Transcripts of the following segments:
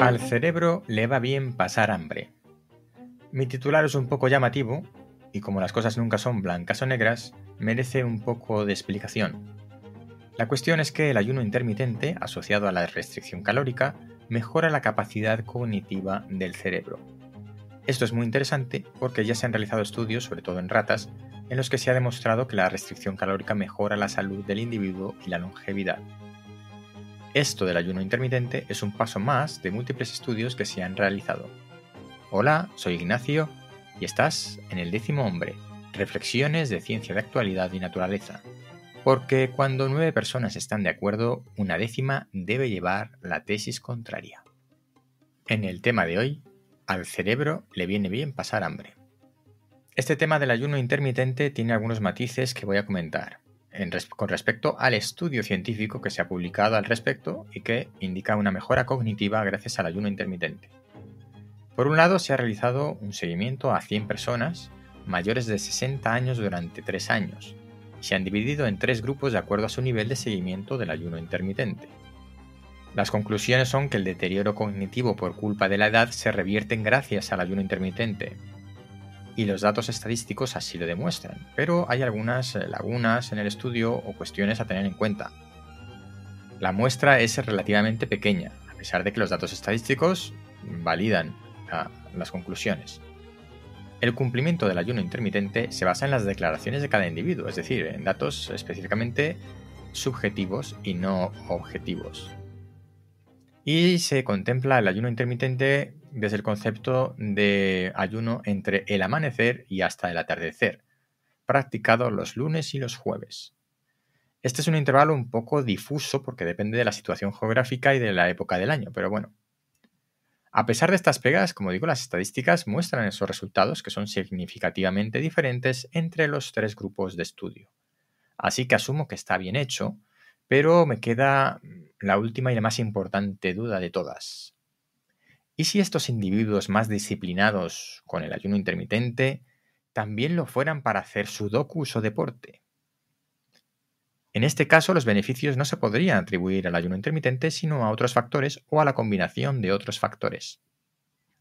Al cerebro le va bien pasar hambre. Mi titular es un poco llamativo y como las cosas nunca son blancas o negras, merece un poco de explicación. La cuestión es que el ayuno intermitente, asociado a la restricción calórica, mejora la capacidad cognitiva del cerebro. Esto es muy interesante porque ya se han realizado estudios, sobre todo en ratas, en los que se ha demostrado que la restricción calórica mejora la salud del individuo y la longevidad. Esto del ayuno intermitente es un paso más de múltiples estudios que se han realizado. Hola, soy Ignacio y estás en el décimo hombre, reflexiones de ciencia de actualidad y naturaleza. Porque cuando nueve personas están de acuerdo, una décima debe llevar la tesis contraria. En el tema de hoy, al cerebro le viene bien pasar hambre. Este tema del ayuno intermitente tiene algunos matices que voy a comentar con respecto al estudio científico que se ha publicado al respecto y que indica una mejora cognitiva gracias al ayuno intermitente. Por un lado, se ha realizado un seguimiento a 100 personas mayores de 60 años durante 3 años se han dividido en tres grupos de acuerdo a su nivel de seguimiento del ayuno intermitente. Las conclusiones son que el deterioro cognitivo por culpa de la edad se revierte gracias al ayuno intermitente, y los datos estadísticos así lo demuestran, pero hay algunas eh, lagunas en el estudio o cuestiones a tener en cuenta. La muestra es relativamente pequeña, a pesar de que los datos estadísticos validan las conclusiones. El cumplimiento del ayuno intermitente se basa en las declaraciones de cada individuo, es decir, en datos específicamente subjetivos y no objetivos. Y se contempla el ayuno intermitente desde el concepto de ayuno entre el amanecer y hasta el atardecer, practicado los lunes y los jueves. Este es un intervalo un poco difuso porque depende de la situación geográfica y de la época del año, pero bueno. A pesar de estas pegas, como digo, las estadísticas muestran esos resultados que son significativamente diferentes entre los tres grupos de estudio. Así que asumo que está bien hecho, pero me queda la última y la más importante duda de todas. ¿Y si estos individuos más disciplinados con el ayuno intermitente también lo fueran para hacer sudokus o deporte? En este caso, los beneficios no se podrían atribuir al ayuno intermitente, sino a otros factores o a la combinación de otros factores.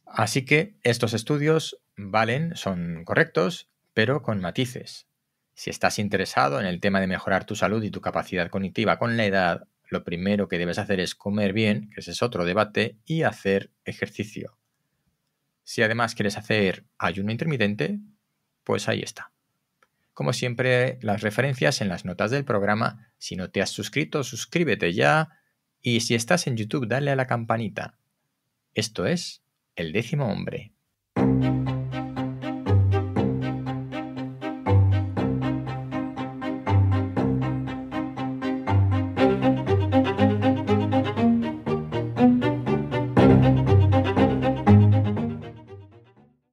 Así que estos estudios valen, son correctos, pero con matices. Si estás interesado en el tema de mejorar tu salud y tu capacidad cognitiva con la edad lo primero que debes hacer es comer bien, que ese es otro debate, y hacer ejercicio. Si además quieres hacer ayuno intermitente, pues ahí está. Como siempre, las referencias en las notas del programa. Si no te has suscrito, suscríbete ya. Y si estás en YouTube, dale a la campanita. Esto es El décimo hombre.